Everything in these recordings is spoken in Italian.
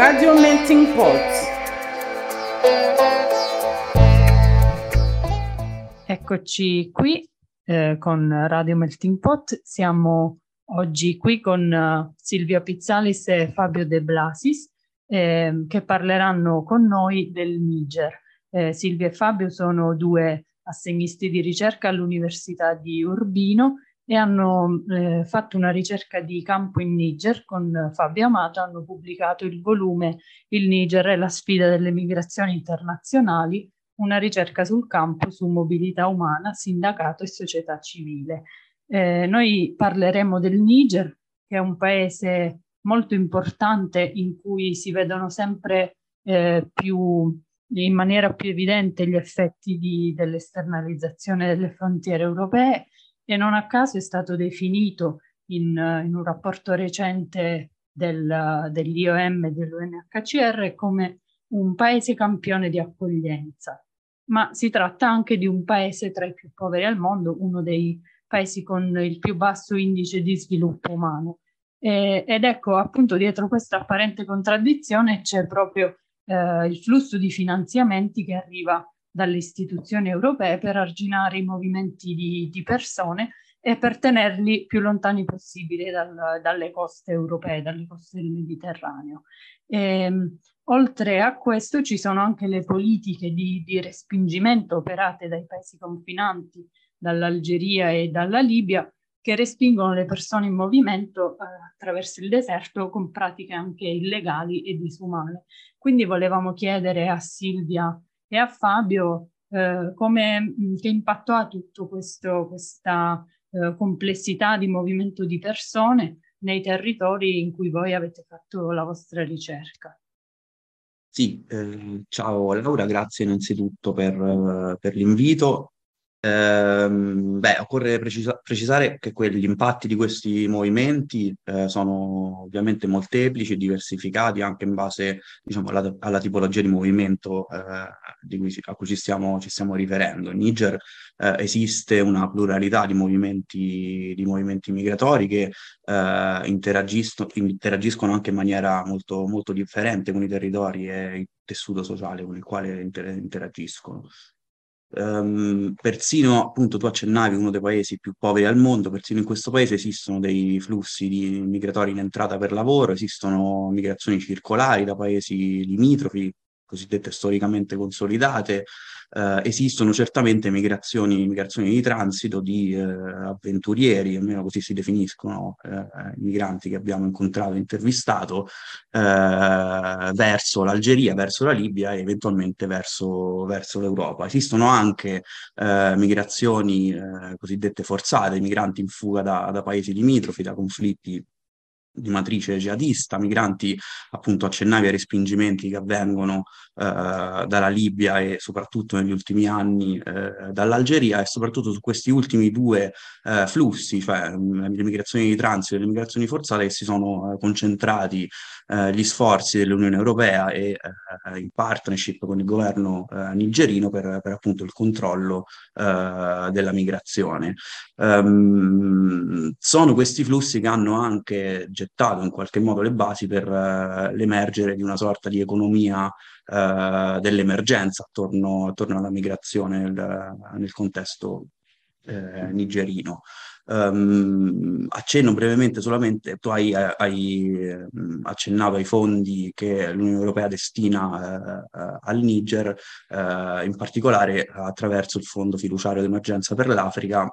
Radio Melting Pot. Eccoci qui eh, con Radio Melting Pot. Siamo oggi qui con uh, Silvia Pizzalis e Fabio De Blasis eh, che parleranno con noi del Niger. Eh, Silvia e Fabio sono due assegnisti di ricerca all'Università di Urbino e hanno eh, fatto una ricerca di campo in Niger con Fabio Amato, hanno pubblicato il volume Il Niger e la sfida delle migrazioni internazionali, una ricerca sul campo su mobilità umana, sindacato e società civile. Eh, noi parleremo del Niger, che è un paese molto importante in cui si vedono sempre eh, più in maniera più evidente gli effetti di, dell'esternalizzazione delle frontiere europee e non a caso è stato definito in, in un rapporto recente del, dell'IOM e dell'UNHCR come un paese campione di accoglienza, ma si tratta anche di un paese tra i più poveri al mondo, uno dei paesi con il più basso indice di sviluppo umano. E, ed ecco, appunto, dietro questa apparente contraddizione c'è proprio eh, il flusso di finanziamenti che arriva dalle istituzioni europee per arginare i movimenti di, di persone e per tenerli più lontani possibile dal, dalle coste europee, dalle coste del Mediterraneo. E, ehm, oltre a questo ci sono anche le politiche di, di respingimento operate dai paesi confinanti, dall'Algeria e dalla Libia, che respingono le persone in movimento eh, attraverso il deserto con pratiche anche illegali e disumane. Quindi volevamo chiedere a Silvia e a Fabio eh, come, che impatto ha tutto questo, questa eh, complessità di movimento di persone nei territori in cui voi avete fatto la vostra ricerca. Sì, eh, ciao Laura, grazie innanzitutto per, per l'invito. Ehm, beh, occorre precisa- precisare che que- gli impatti di questi movimenti eh, sono ovviamente molteplici e diversificati anche in base, diciamo, alla, alla tipologia di movimento eh, di cui si- a cui ci stiamo, ci stiamo riferendo. In Niger eh, esiste una pluralità di movimenti, di movimenti migratori che eh, interagiscono anche in maniera molto, molto differente con i territori e il tessuto sociale con il quale inter- interagiscono. Um, persino appunto tu accennavi uno dei paesi più poveri al mondo, persino in questo paese esistono dei flussi di migratori in entrata per lavoro, esistono migrazioni circolari da paesi limitrofi, cosiddette storicamente consolidate, eh, esistono certamente migrazioni, migrazioni, di transito di eh, avventurieri, almeno così si definiscono eh, i migranti che abbiamo incontrato e intervistato, eh, verso l'Algeria, verso la Libia e eventualmente verso, verso l'Europa. Esistono anche eh, migrazioni eh, cosiddette forzate, migranti in fuga da, da paesi limitrofi, da conflitti di matrice jihadista, migranti appunto accennavi ai respingimenti che avvengono dalla Libia e soprattutto negli ultimi anni eh, dall'Algeria e soprattutto su questi ultimi due eh, flussi, cioè mm, le migrazioni di transito e le migrazioni forzate che si sono eh, concentrati eh, gli sforzi dell'Unione Europea e eh, in partnership con il governo nigerino per, per, appunto il controllo della migrazione. Um, sono questi flussi che hanno anche gettato in qualche modo le basi per l'emergere di una sorta di economia uh, dell'emergenza attorno, attorno, alla migrazione nel, nel contesto uh, nigerino. Um, accenno brevemente solamente, tu hai, hai accennato ai fondi che l'Unione Europea destina uh, al Niger, uh, in particolare attraverso il Fondo fiduciario d'emergenza per l'Africa,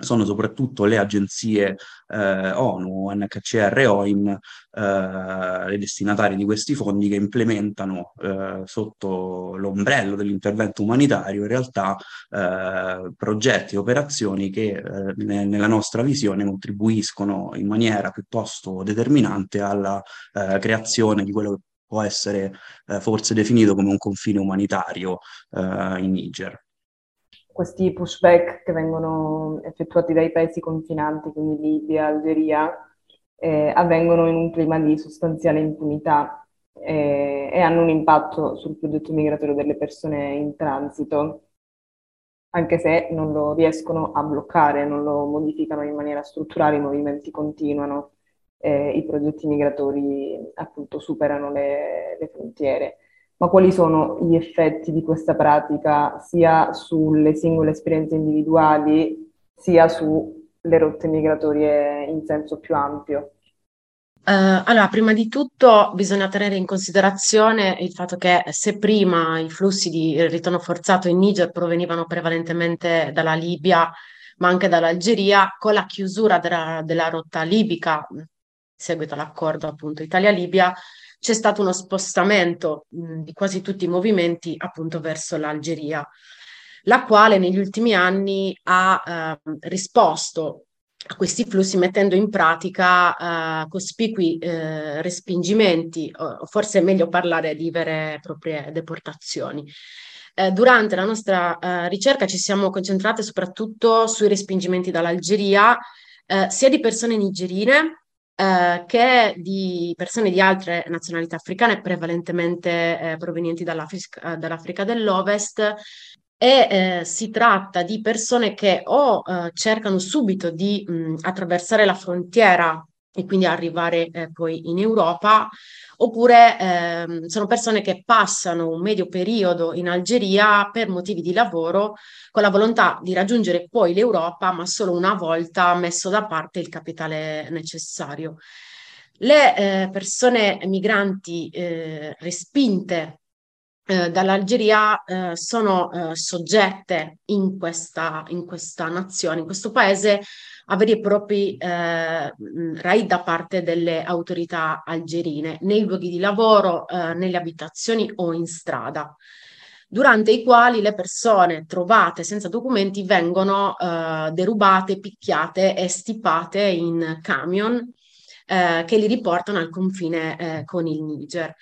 sono soprattutto le agenzie eh, ONU, UNHCR e OIM, eh, le destinatarie di questi fondi che implementano eh, sotto l'ombrello dell'intervento umanitario in realtà eh, progetti e operazioni che eh, ne, nella nostra visione contribuiscono in maniera piuttosto determinante alla eh, creazione di quello che può essere forse definito come un confine umanitario in Niger questi pushback che vengono effettuati dai paesi confinanti, quindi Libia, Algeria, eh, avvengono in un clima di sostanziale impunità eh, e hanno un impatto sul prodotto migratorio delle persone in transito, anche se non lo riescono a bloccare, non lo modificano in maniera strutturale, i movimenti continuano. eh, i progetti migratori appunto superano le, le frontiere. Ma quali sono gli effetti di questa pratica sia sulle singole esperienze individuali sia sulle rotte migratorie in senso più ampio? Uh, allora, prima di tutto bisogna tenere in considerazione il fatto che se prima i flussi di ritorno forzato in Niger provenivano prevalentemente dalla Libia, ma anche dall'Algeria, con la chiusura della, della rotta libica, seguito all'accordo appunto Italia-Libia, c'è stato uno spostamento di quasi tutti i movimenti appunto verso l'Algeria, la quale negli ultimi anni ha eh, risposto a questi flussi mettendo in pratica uh, cospicui uh, respingimenti, o forse è meglio parlare di vere e proprie deportazioni. Uh, durante la nostra ricerca ci siamo concentrate soprattutto sui respingimenti dall'Algeria, sia di persone nigerine che di persone di altre nazionalità africane, prevalentemente provenienti dall'Africa, dall'Africa dell'Ovest, e eh, si tratta di persone che o eh, cercano subito di mh, attraversare la frontiera e quindi arrivare eh, poi in Europa, oppure ehm, sono persone che passano un medio periodo in Algeria per motivi di lavoro con la volontà di raggiungere poi l'Europa, ma solo una volta messo da parte il capitale necessario. Le eh, persone migranti eh, respinte eh, dall'Algeria eh, sono eh, soggette in questa, in questa nazione, in questo paese, a veri e propri eh, raid da parte delle autorità algerine, nei luoghi di lavoro, eh, nelle abitazioni o in strada durante i quali le persone trovate senza documenti vengono derubate, picchiate e stipate in camion che li riportano al confine con il Niger.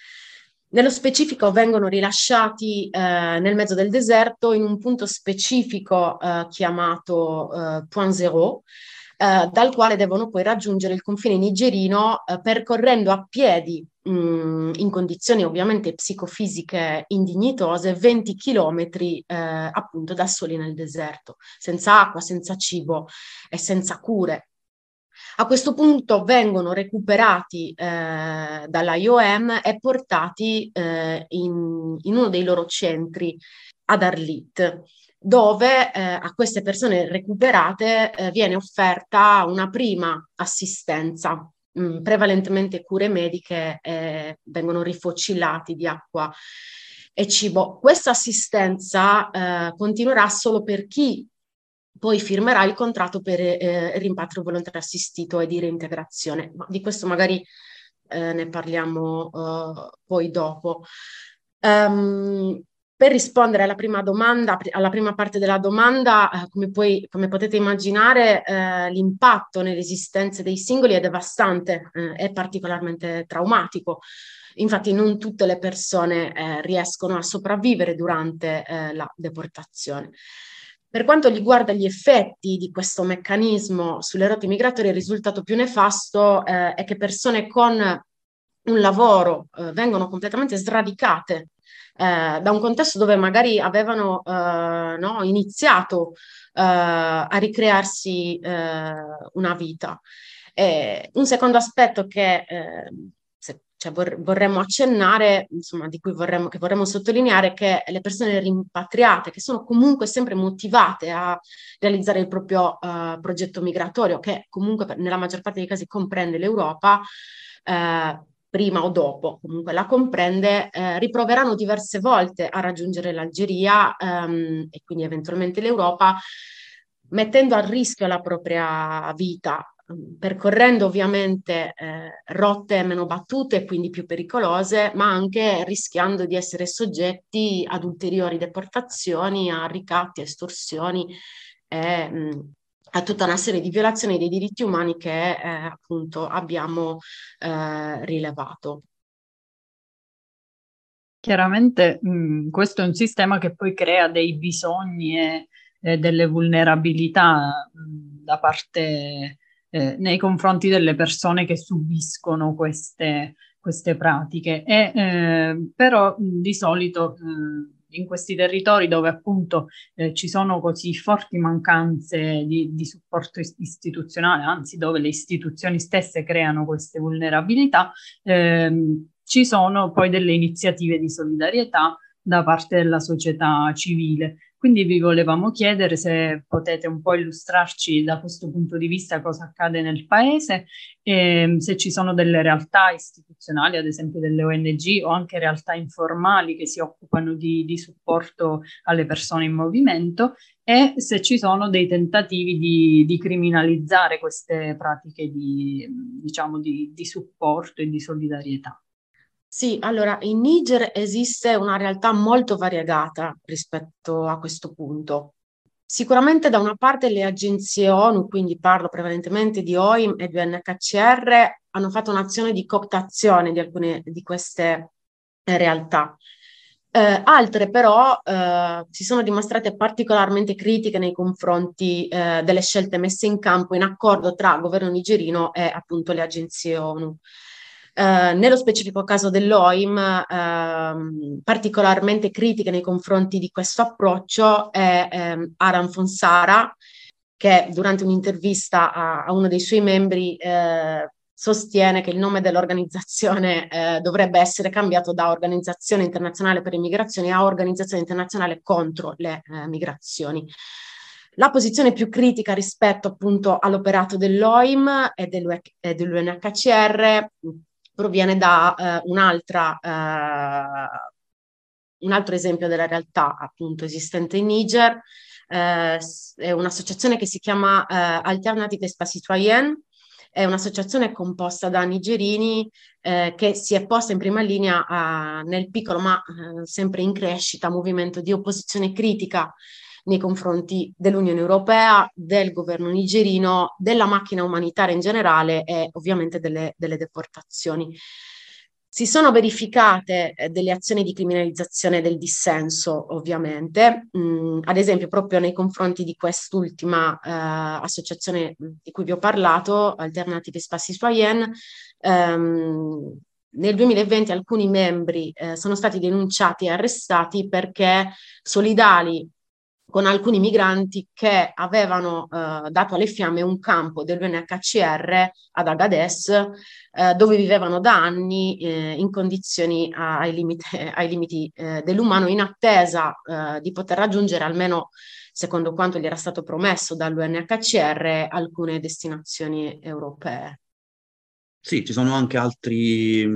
Nello specifico vengono rilasciati eh, nel mezzo del deserto in un punto specifico eh, chiamato eh, Point Zero, eh, dal quale devono poi raggiungere il confine nigerino eh, percorrendo a piedi, mh, mm, in condizioni ovviamente psicofisiche indignitose, 20 chilometri eh, appunto da soli nel deserto, senza acqua, senza cibo e senza cure. A questo punto vengono recuperati eh, dall'IOM e portati eh, in, in, uno dei loro centri ad Arlit, dove eh, a queste persone recuperate eh, viene offerta una prima assistenza, mh, mm, prevalentemente cure mediche, vengono rifocillati di acqua e cibo. Questa assistenza eh, continuerà solo per chi poi firmerà il contratto per eh, rimpatrio volontario assistito e di reintegrazione. Ma di questo magari eh, ne parliamo uh, poi dopo. Um, per rispondere alla prima domanda, alla prima parte della domanda, eh, come, poi, come, potete immaginare, eh, l'impatto nelle esistenze dei singoli è devastante, eh, è particolarmente traumatico. Infatti non tutte le persone eh, riescono a sopravvivere durante eh, la deportazione. Per quanto riguarda gli effetti di questo meccanismo sulle rotte migratorie, il risultato più nefasto eh, è che persone con un lavoro eh, vengono completamente sradicate eh, da un contesto dove magari avevano eh, no, iniziato eh, a ricrearsi eh, una vita. un secondo aspetto che cioè vor- vorremmo accennare, insomma, di cui vorremmo, che vorremmo sottolineare, che le persone rimpatriate, che sono comunque sempre motivate a realizzare il proprio uh, progetto migratorio, che comunque per, nella maggior parte dei casi comprende l'Europa, uh, prima o dopo, comunque la comprende, eh, riproveranno diverse volte a raggiungere l'Algeria um, e quindi eventualmente l'Europa, mettendo a rischio la propria vita percorrendo ovviamente eh, rotte meno battute quindi più pericolose, ma anche rischiando di essere soggetti ad ulteriori deportazioni, a ricatti, estorsioni e mh, a tutta una serie di violazioni dei diritti umani che eh, appunto abbiamo eh, rilevato. Chiaramente mh, questo è un sistema che poi crea dei bisogni e, e delle vulnerabilità mh, da parte eh, nei confronti delle persone che subiscono queste, queste pratiche. E, eh, però di solito in questi territori dove appunto eh, ci sono così forti mancanze di, di, supporto istituzionale, anzi dove le istituzioni stesse creano queste vulnerabilità, ehm, ci sono poi delle iniziative di solidarietà da parte della società civile. Quindi vi volevamo chiedere se potete un po' illustrarci da questo punto di vista cosa accade nel paese e se ci sono delle realtà istituzionali, ad esempio delle ONG o anche realtà informali che si occupano di, di supporto alle persone in movimento e se ci sono dei tentativi di, di criminalizzare queste pratiche di, diciamo, di, di supporto e di solidarietà. Sì, allora in Niger esiste una realtà molto variegata rispetto a questo punto. Sicuramente da una parte le agenzie ONU, quindi parlo prevalentemente di OIM e di UNHCR, hanno fatto un'azione di cooptazione di alcune di queste eh, realtà. Eh, altre però eh, si sono dimostrate particolarmente critiche nei confronti eh, delle scelte messe in campo in accordo tra governo nigerino e appunto le agenzie ONU. Eh, nello specifico caso dell'OIM, ehm, particolarmente critiche nei confronti di questo approccio è ehm, Aran Fonsara, che durante un'intervista a, a uno dei suoi membri eh, sostiene che il nome dell'organizzazione eh, dovrebbe essere cambiato da Organizzazione Internazionale per le Migrazioni a Organizzazione Internazionale contro le eh, Migrazioni. La posizione più critica rispetto appunto all'operato dell'OIM e dell'UNHCR proviene da eh, un'altra, eh, un altro esempio della realtà appunto esistente in Niger, eh, è un'associazione che si chiama eh, Alternative Espace Citoyen, è un'associazione composta da nigerini eh, che si è posta in prima linea a, nel piccolo ma eh, sempre in crescita movimento di opposizione critica nei confronti dell'Unione Europea, del governo nigerino, della macchina umanitaria in generale e ovviamente delle, delle deportazioni. Si sono verificate eh, delle azioni di criminalizzazione del dissenso, ovviamente, mm, ad esempio proprio nei confronti di quest'ultima eh, associazione di cui vi ho parlato, Alternative Spazi Citoyen, ehm, nel 2020 alcuni membri eh, sono stati denunciati e arrestati perché solidali con alcuni migranti che avevano eh, dato alle fiamme un campo dell'UNHCR ad Agades, eh, dove vivevano da anni eh, in condizioni ai limiti, ai limiti eh, dell'umano, in attesa eh, di poter raggiungere almeno, secondo quanto gli era stato promesso dall'UNHCR, alcune destinazioni europee. Sì, ci sono anche altri,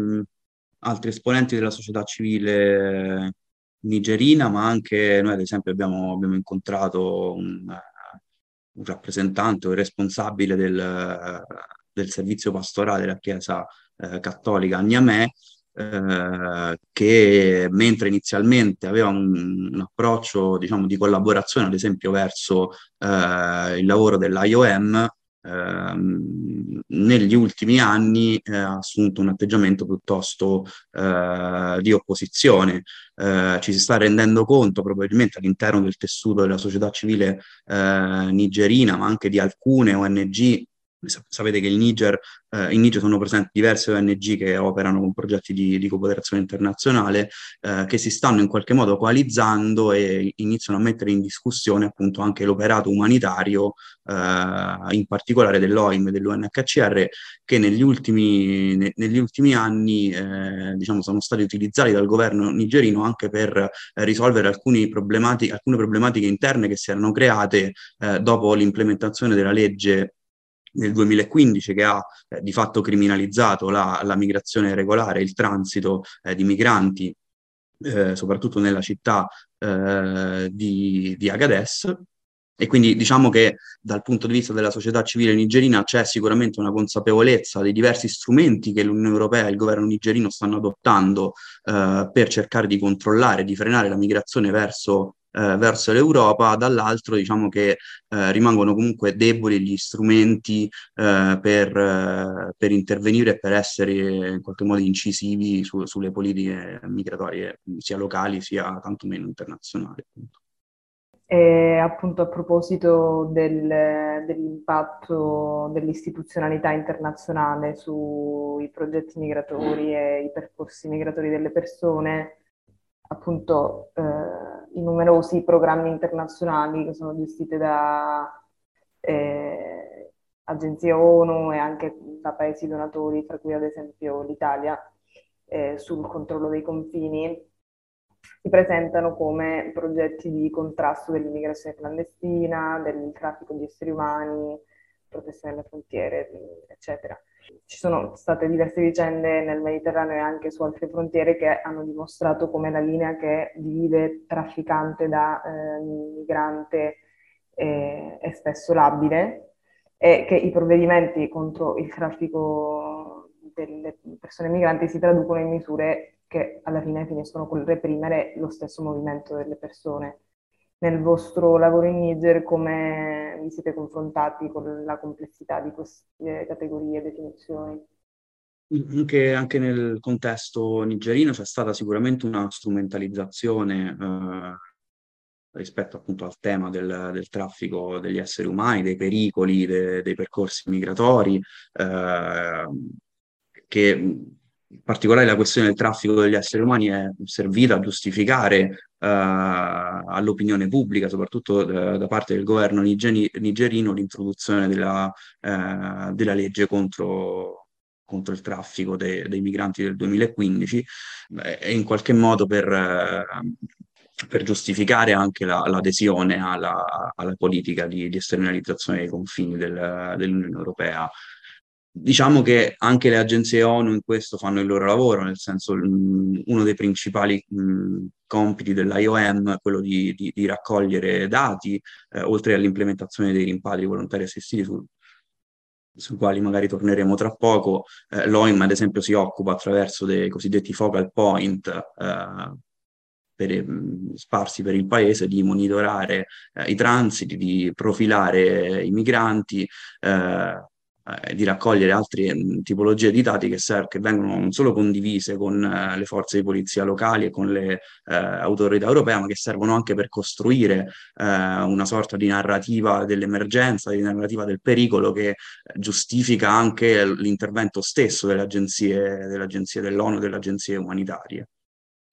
altri esponenti della società civile nigerina, ma anche noi ad esempio abbiamo, abbiamo incontrato un, un, rappresentante, un responsabile del, del, servizio pastorale della Chiesa eh, Cattolica a Niamey, eh, che mentre inizialmente aveva un, un, approccio diciamo, di collaborazione, ad esempio, verso eh, il lavoro dell'IOM, negli ultimi anni eh, ha assunto un atteggiamento piuttosto eh, di opposizione. Eh, ci si sta rendendo conto probabilmente all'interno del tessuto della società civile nigerina, ma anche di alcune ONG Sapete che Niger, eh, in Niger sono presenti diverse ONG che operano con progetti di, di cooperazione internazionale eh, che si stanno in qualche modo coalizzando e iniziano a mettere in discussione appunto anche l'operato umanitario, eh, in particolare dell'OIM e dell'UNHCR, che negli ultimi, ne, negli ultimi anni eh, diciamo, sono stati utilizzati dal governo nigerino anche per risolvere alcune problematiche, alcune problematiche interne che si erano create eh, dopo l'implementazione della legge nel 2015 che ha eh, di fatto criminalizzato la, la, migrazione regolare, il transito eh, di migranti, eh, soprattutto nella città eh, di, di Agades. E quindi diciamo che dal punto di vista della società civile nigerina c'è sicuramente una consapevolezza dei diversi strumenti che l'Unione Europea e il governo nigerino stanno adottando eh, per cercare di controllare, di frenare la migrazione verso eh, verso l'Europa, dall'altro diciamo che eh, rimangono comunque deboli gli strumenti eh, per, eh, per, intervenire e per essere in qualche modo incisivi su, sulle politiche migratorie sia locali sia tanto meno internazionali. Appunto. E appunto a proposito del, dell'impatto dell'istituzionalità internazionale sui progetti migratori e i percorsi migratori delle persone, appunto eh, i numerosi programmi internazionali che sono gestiti da eh, agenzie ONU e anche da paesi donatori, tra cui ad esempio l'Italia, eh, sul controllo dei confini, si presentano come progetti di contrasto dell'immigrazione clandestina, del traffico di esseri umani, protezione delle frontiere, eccetera. Ci sono state diverse vicende nel Mediterraneo e anche su altre frontiere che hanno dimostrato come la linea che divide trafficante da eh, migrante eh, è spesso labile e che i provvedimenti contro il traffico delle persone migranti si traducono in misure che alla fine finiscono col reprimere lo stesso movimento delle persone. Nel vostro lavoro in Niger come vi siete confrontati con la complessità di queste categorie e definizioni? Anche, anche, nel contesto nigerino c'è stata sicuramente una strumentalizzazione eh, rispetto appunto al tema del, del, traffico degli esseri umani, dei pericoli, de, dei percorsi migratori, eh, che in particolare la questione del traffico degli esseri umani è servita a giustificare uh, all'opinione pubblica, soprattutto da, da parte del governo nigeri, nigerino, l'introduzione della, uh, della legge contro, contro, il traffico de, dei migranti del 2015 e in qualche modo per, uh, per giustificare anche la, l'adesione alla, alla politica di, di, esternalizzazione dei confini del, dell'Unione Europea Diciamo che anche le agenzie ONU in questo fanno il loro lavoro, nel senso mh, uno dei principali mh, compiti dell'IOM è quello di, di, di raccogliere dati, eh, oltre all'implementazione dei rimpatri volontari assistiti su, sui quali magari torneremo tra poco. Eh, L'OIM, ad esempio, si occupa attraverso dei cosiddetti focal point eh, per, sparsi per il paese di monitorare eh, i transiti, di profilare i migranti, eh, eh, di raccogliere altre mh, tipologie di dati che, ser- che, vengono non solo condivise con eh, le forze di polizia locali e con le eh, autorità europee, ma che servono anche per costruire eh, una sorta di narrativa dell'emergenza, di narrativa del pericolo che giustifica anche l'intervento stesso delle agenzie, delle agenzie dell'ONU e delle agenzie umanitarie.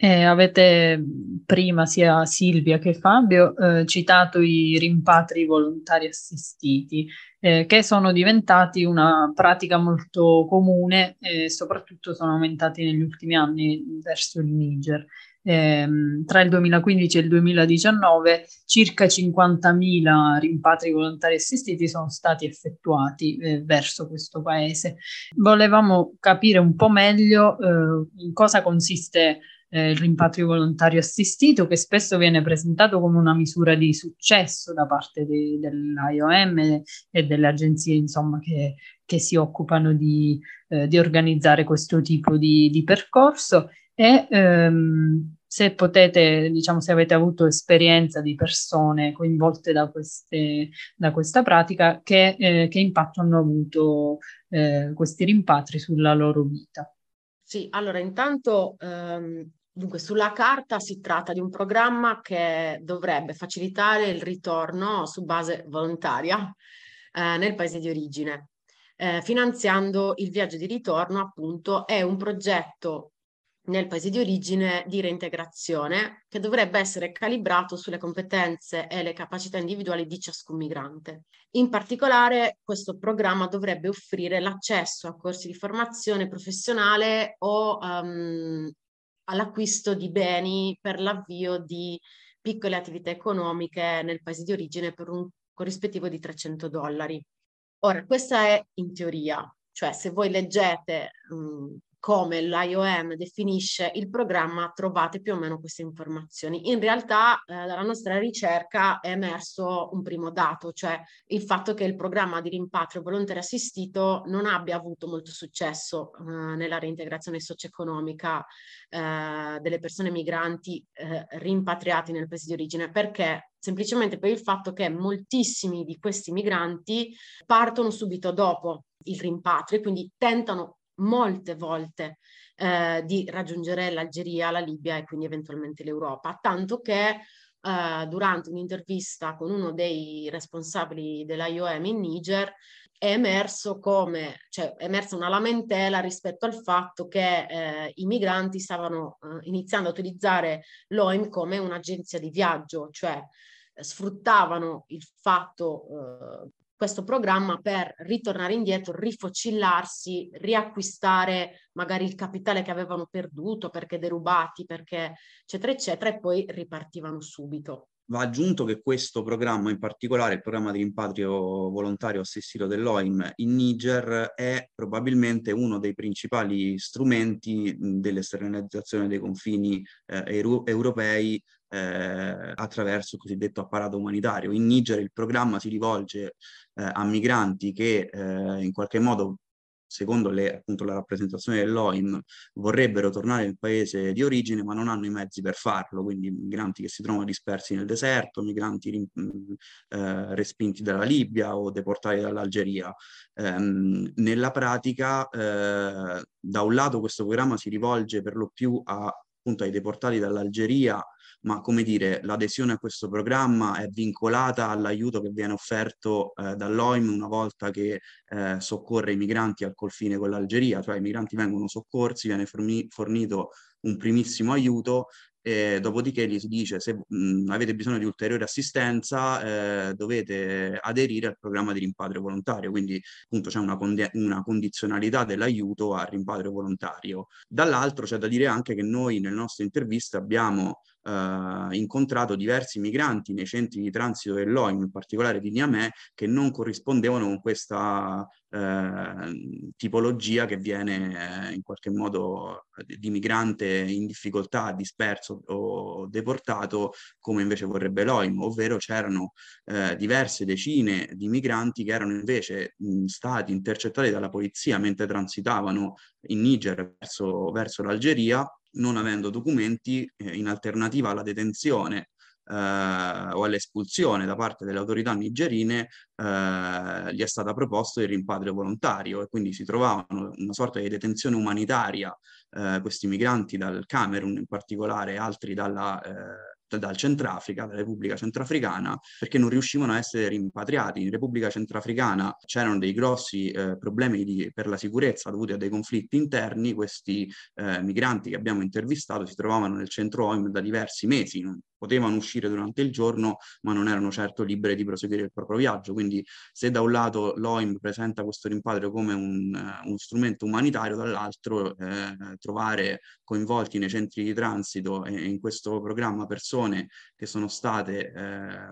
Eh, avete prima sia Silvia che Fabio eh, citato i rimpatri volontari assistiti, eh, che sono diventati una pratica molto comune e soprattutto sono aumentati negli ultimi anni verso il Niger. Ehm, tra il 2015 e il 2019 circa 50.000 rimpatri volontari assistiti sono stati effettuati eh, verso questo paese. Volevamo capire un po' meglio eh, in cosa consiste eh, il rimpatrio volontario assistito, che spesso viene presentato come una misura di successo da parte de, dell'IOM e delle agenzie insomma, che, che si occupano di, eh, di, organizzare questo tipo di, di percorso. E ehm, se potete, diciamo, se avete avuto esperienza di persone coinvolte da, queste, da questa pratica, che, eh, che, impatto hanno avuto eh, questi rimpatri sulla loro vita. Sì, allora intanto ehm, Dunque, sulla carta si tratta di un programma che dovrebbe facilitare il ritorno su base volontaria eh, nel paese di origine, eh, finanziando il viaggio di ritorno, appunto, è un progetto nel paese di origine di reintegrazione che dovrebbe essere calibrato sulle competenze e le capacità individuali di ciascun migrante. In particolare, questo programma dovrebbe offrire l'accesso a corsi di formazione professionale o um, all'acquisto di beni per l'avvio di piccole attività economiche nel paese di origine per un corrispettivo di 300 dollari. Ora, questa è in teoria, cioè se voi leggete mh, come l'IOM definisce il programma, trovate più o meno queste informazioni. In realtà, eh, dalla nostra ricerca è emerso un primo dato, cioè il fatto che il programma di rimpatrio volontario assistito non abbia avuto molto successo eh, nella reintegrazione socio-economica eh, delle persone migranti eh, rimpatriati nel paese di origine, perché semplicemente per il fatto che moltissimi di questi migranti partono subito dopo il rimpatrio e quindi tentano molte volte eh, di raggiungere l'Algeria, la Libia e quindi eventualmente l'Europa, tanto che eh, durante un'intervista con uno dei responsabili dell'IOM in Niger è emerso come, cioè è emersa una lamentela rispetto al fatto che eh, i migranti stavano eh, iniziando a utilizzare l'OIM come un'agenzia di viaggio, cioè sfruttavano il fatto, eh, questo programma per ritornare indietro, rifocillarsi, riacquistare magari il capitale che avevano perduto perché derubati, perché eccetera eccetera e poi ripartivano subito. Va aggiunto che questo programma, in particolare il programma di rimpatrio volontario assistito dell'OIM in Niger, è probabilmente uno dei principali strumenti dell'esternalizzazione dei confini eh, euro- europei eh, attraverso il cosiddetto apparato umanitario. In Niger il programma si rivolge eh, a migranti che eh, in qualche modo secondo le, appunto, la rappresentazione dell'OIM, vorrebbero tornare nel paese di origine, ma non hanno i mezzi per farlo, quindi migranti che si trovano dispersi nel deserto, migranti eh, respinti dalla Libia o deportati dall'Algeria. Eh, nella pratica, eh, da un lato questo programma si rivolge per lo più a, appunto, ai deportati dall'Algeria, ma come dire, l'adesione a questo programma è vincolata all'aiuto che viene offerto eh, dall'OIM una volta che eh, soccorre i migranti al confine con l'Algeria, cioè i migranti vengono soccorsi, viene forni- fornito un primissimo aiuto e dopodiché gli si dice se mh, avete bisogno di ulteriore assistenza eh, dovete aderire al programma di rimpatrio volontario, quindi appunto c'è una, condi- una condizionalità dell'aiuto al rimpatrio volontario. Dall'altro c'è da dire anche che noi nelle nostre interviste abbiamo eh, incontrato diversi migranti nei centri di transito dell'OIM, in particolare di Niamey, che non corrispondevano con questa eh, tipologia che viene eh, in qualche modo di migrante in difficoltà, disperso o deportato, come invece vorrebbe l'OIM, ovvero c'erano eh, diverse decine di migranti che erano invece mh, stati intercettati dalla polizia mentre transitavano in Niger verso, verso l'Algeria non avendo documenti eh, in alternativa alla detenzione eh, o all'espulsione da parte delle autorità nigerine, eh, gli è stata proposto il rimpatrio volontario e quindi si trovavano una sorta di detenzione umanitaria eh, questi migranti dal Camerun in particolare, altri dalla eh, dal Centrafrica, dalla Repubblica Centrafricana, perché non riuscivano a essere rimpatriati. In Repubblica Centrafricana c'erano dei grossi eh, problemi di, per la sicurezza dovuti a dei conflitti interni. Questi eh, migranti che abbiamo intervistato si trovavano nel centro OIM da diversi mesi, non potevano uscire durante il giorno, ma non erano certo libere di proseguire il proprio viaggio. Quindi se da un lato l'OIM presenta questo rimpatrio come un, uh, uno strumento umanitario, dall'altro eh, trovare coinvolti nei centri di transito e in questo programma persone che sono state eh,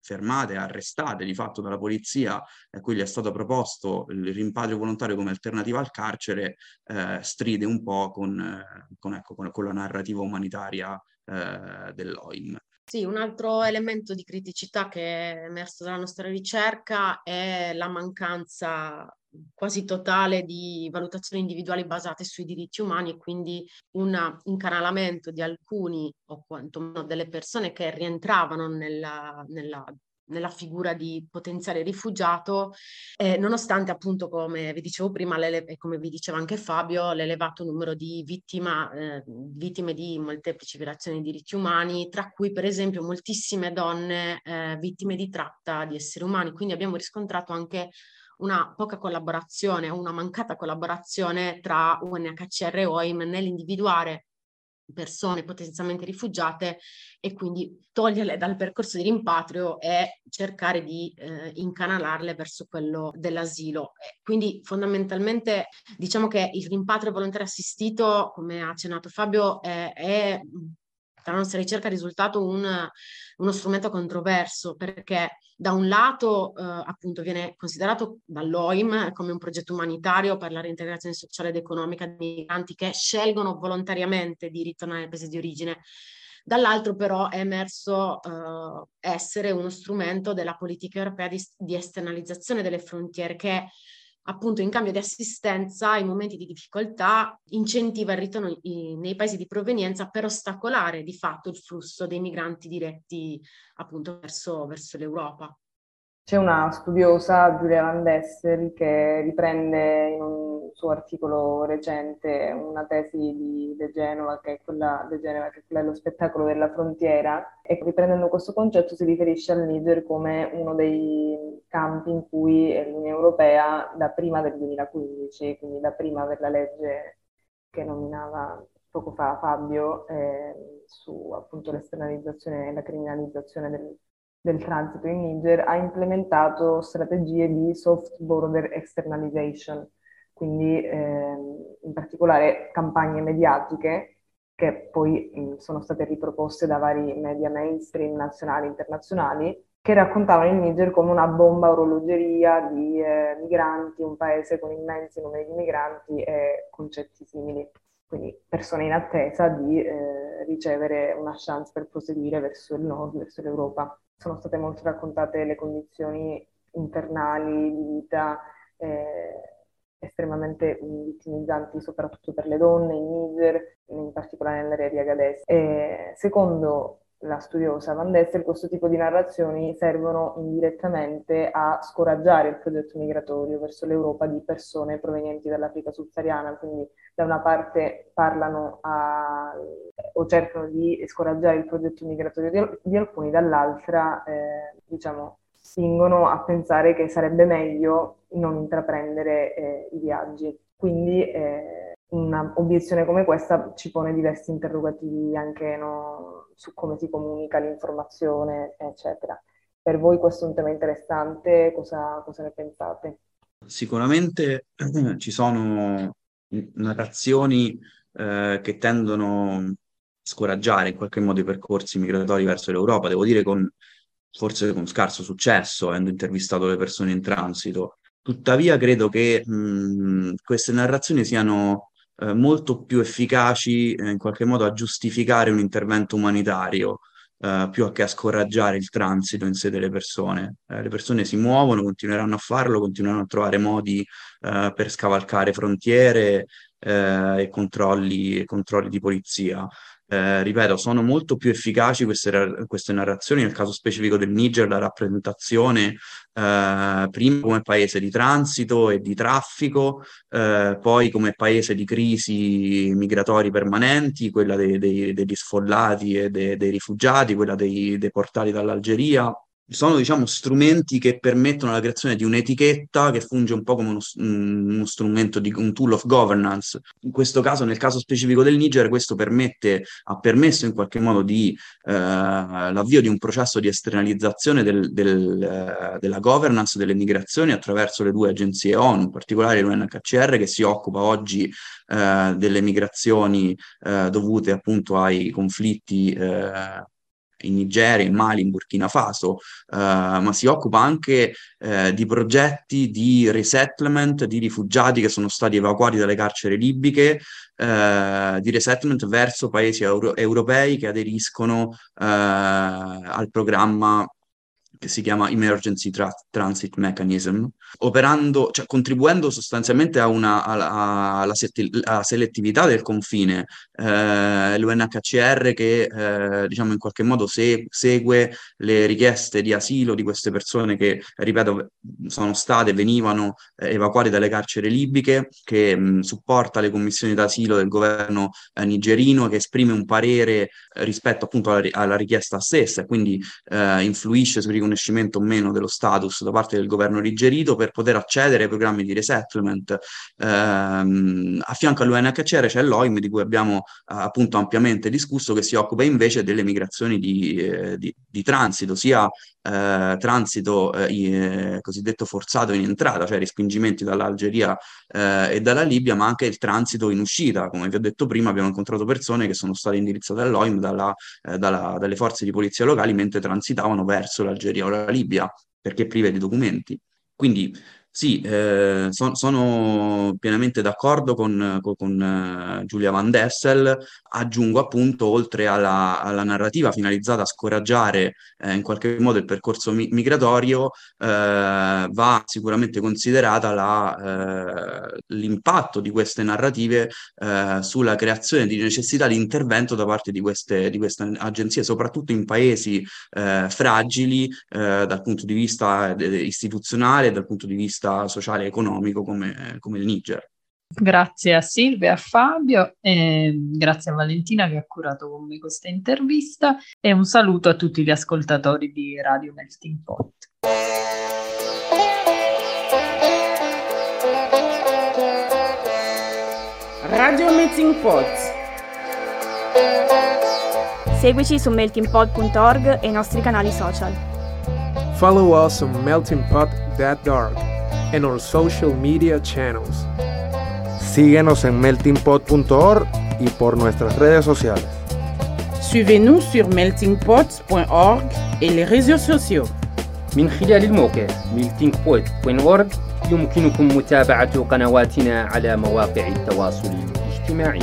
fermate, arrestate di fatto dalla polizia, a cui gli è stato proposto il rimpatrio volontario come alternativa al carcere, eh, stride un po' con, eh, con, ecco, con, con la narrativa umanitaria eh, dell'OIM. Sì, un altro elemento di criticità che è emerso dalla nostra ricerca è la mancanza quasi totale di valutazioni individuali basate sui diritti umani e quindi un incanalamento di alcuni o quantomeno delle persone che rientravano nella, nella nella figura di potenziale rifugiato, eh, nonostante appunto, come vi dicevo prima, e come vi diceva anche Fabio, l'elevato numero di vittima, eh, vittime di molteplici violazioni dei diritti umani, tra cui per esempio moltissime donne eh, vittime di tratta di esseri umani. Quindi abbiamo riscontrato anche una poca collaborazione, una mancata collaborazione tra UNHCR e OIM nell'individuare persone potenzialmente rifugiate e quindi toglierle dal percorso di rimpatrio e cercare di eh, incanalarle verso quello dell'asilo. Quindi fondamentalmente diciamo che il rimpatrio volontario assistito, come ha accennato Fabio, è, è la nostra ricerca è risultato un, uno strumento controverso perché da un lato eh, appunto viene considerato dall'OIM come un progetto umanitario per la reintegrazione sociale ed economica dei migranti che scelgono volontariamente di ritornare nel paese di origine. Dall'altro però è emerso eh, essere uno strumento della politica europea di, di esternalizzazione delle frontiere che appunto in cambio di assistenza in momenti di difficoltà incentiva il ritorno nei paesi di provenienza per ostacolare di fatto il flusso dei migranti diretti appunto verso, verso l'Europa. C'è una studiosa, Giulia Van Dessel, che riprende in un suo articolo recente una tesi di De Genova, che è quella, De Genova, che è quella dello spettacolo della frontiera, e riprendendo questo concetto si riferisce al Niger come uno dei campi in cui l'Unione Europea, da prima del 2015, quindi da prima della legge che nominava poco fa Fabio, eh, su appunto l'esternalizzazione e la criminalizzazione del del transito in Niger ha implementato strategie di soft border externalization, quindi ehm, in particolare campagne mediatiche che poi mh, sono state riproposte da vari media mainstream nazionali e internazionali che raccontavano il Niger come una bomba orologeria di eh, migranti, un paese con immensi numeri di migranti e concetti simili. Quindi persone in attesa di eh, ricevere una chance per proseguire verso il nord, verso l'Europa sono state molto raccontate le condizioni internali di vita eh, estremamente vittimizzanti, soprattutto per le donne in Niger, in particolare nell'area di Agadez. E secondo la studiosa Van Dessel, questo tipo di narrazioni servono indirettamente a scoraggiare il progetto migratorio verso l'Europa di persone provenienti dall'Africa subsahariana, quindi da una parte parlano a, o cercano di scoraggiare il progetto migratorio di, di alcuni, dall'altra eh, diciamo, spingono a pensare che sarebbe meglio non intraprendere eh, i viaggi. Quindi eh, un'obiezione come questa ci pone diversi interrogativi anche no, su come si comunica l'informazione, eccetera. Per voi questo è un tema interessante, cosa, cosa ne pensate? Sicuramente ci sono narrazioni eh, che tendono a scoraggiare in qualche modo i percorsi migratori verso l'Europa, devo dire con forse con scarso successo, avendo intervistato le persone in transito. Tuttavia credo che mh, queste narrazioni siano eh, molto più efficaci eh, in qualche modo a giustificare un intervento umanitario, eh, più che a scoraggiare il transito in sé delle persone. Eh, le persone si muovono, continueranno a farlo, continueranno a trovare modi eh, per scavalcare frontiere eh, e controlli, controlli di polizia eh, ripeto, sono molto più efficaci queste, queste, narrazioni, nel caso specifico del Niger, la rappresentazione eh, prima come paese di transito e di traffico, eh, poi come paese di crisi migratori permanenti, quella dei, dei, degli sfollati e dei, dei rifugiati, quella dei deportati dall'Algeria sono diciamo strumenti che permettono la creazione di un'etichetta che funge un po' come uno, uno, strumento di un tool of governance. In questo caso, nel caso specifico del Niger, questo permette, ha permesso in qualche modo di, eh, l'avvio di un processo di esternalizzazione del, del, eh, della governance delle migrazioni attraverso le due agenzie ONU, in particolare l'UNHCR che si occupa oggi eh, delle migrazioni eh, dovute appunto ai conflitti eh, in Nigeria, in Mali, in Burkina Faso, eh, ma si occupa anche eh, di progetti di resettlement di rifugiati che sono stati evacuati dalle carceri libiche, eh, di resettlement verso paesi euro- europei che aderiscono eh, al programma che si chiama Emergency Tra- Transit Mechanism, operando, cioè contribuendo sostanzialmente a una, alla, alla, alla selettività del confine. Eh, L'UNHCR che eh, diciamo in qualche modo se, segue le richieste di asilo di queste persone che, ripeto, sono state, venivano eh, evacuate dalle carceri libiche, che mh, supporta le commissioni d'asilo del governo eh, nigerino, che esprime un parere eh, rispetto appunto alla, alla richiesta stessa, quindi eh, influisce sui riconoscimenti riconoscimento o meno dello status da parte del governo rigerito per poter accedere ai programmi di resettlement. Ehm, a fianco all'UNHCR c'è l'OIM di cui abbiamo eh, appunto ampiamente discusso che si occupa invece delle migrazioni di, eh, di, di transito, sia eh, transito eh, cosiddetto forzato in entrata, cioè respingimenti dall'Algeria eh, e dalla Libia, ma anche il transito in uscita. Come vi ho detto prima, abbiamo incontrato persone che sono state indirizzate all'OIM dalla, eh, dalla, dalle forze di polizia locali mentre transitavano verso l'Algeria o la Libia, perché prive di documenti. Quindi Sì, eh, so- sono pienamente d'accordo con, con- con, eh, Giulia Van Dessel. Aggiungo appunto, oltre alla, alla narrativa finalizzata a scoraggiare eh, in qualche modo il percorso mi- migratorio, eh, va sicuramente considerata la, eh, l'impatto di queste narrative eh, sulla creazione di necessità di intervento da parte di queste, di queste agenzie, soprattutto in paesi fragili dal punto di vista istituzionale dal punto di vista vista sociale e economico come, come il Niger. Grazie a Silvia e a Fabio e grazie a Valentina che ha curato con me questa intervista e un saluto a tutti gli ascoltatori di Radio Melting Pot. Radio Melting Pot. Seguici su meltingpot.org e i nostri canali social. Follow us on meltingpot.org and our social media channels. Síguenos en meltingpot.org y por nuestras redes sociales. Suivez-nous sur meltingpot.org et les réseaux sociaux. من خلال الموقع meltingpot.org يمكنكم متابعة قنواتنا على مواقع التواصل الاجتماعي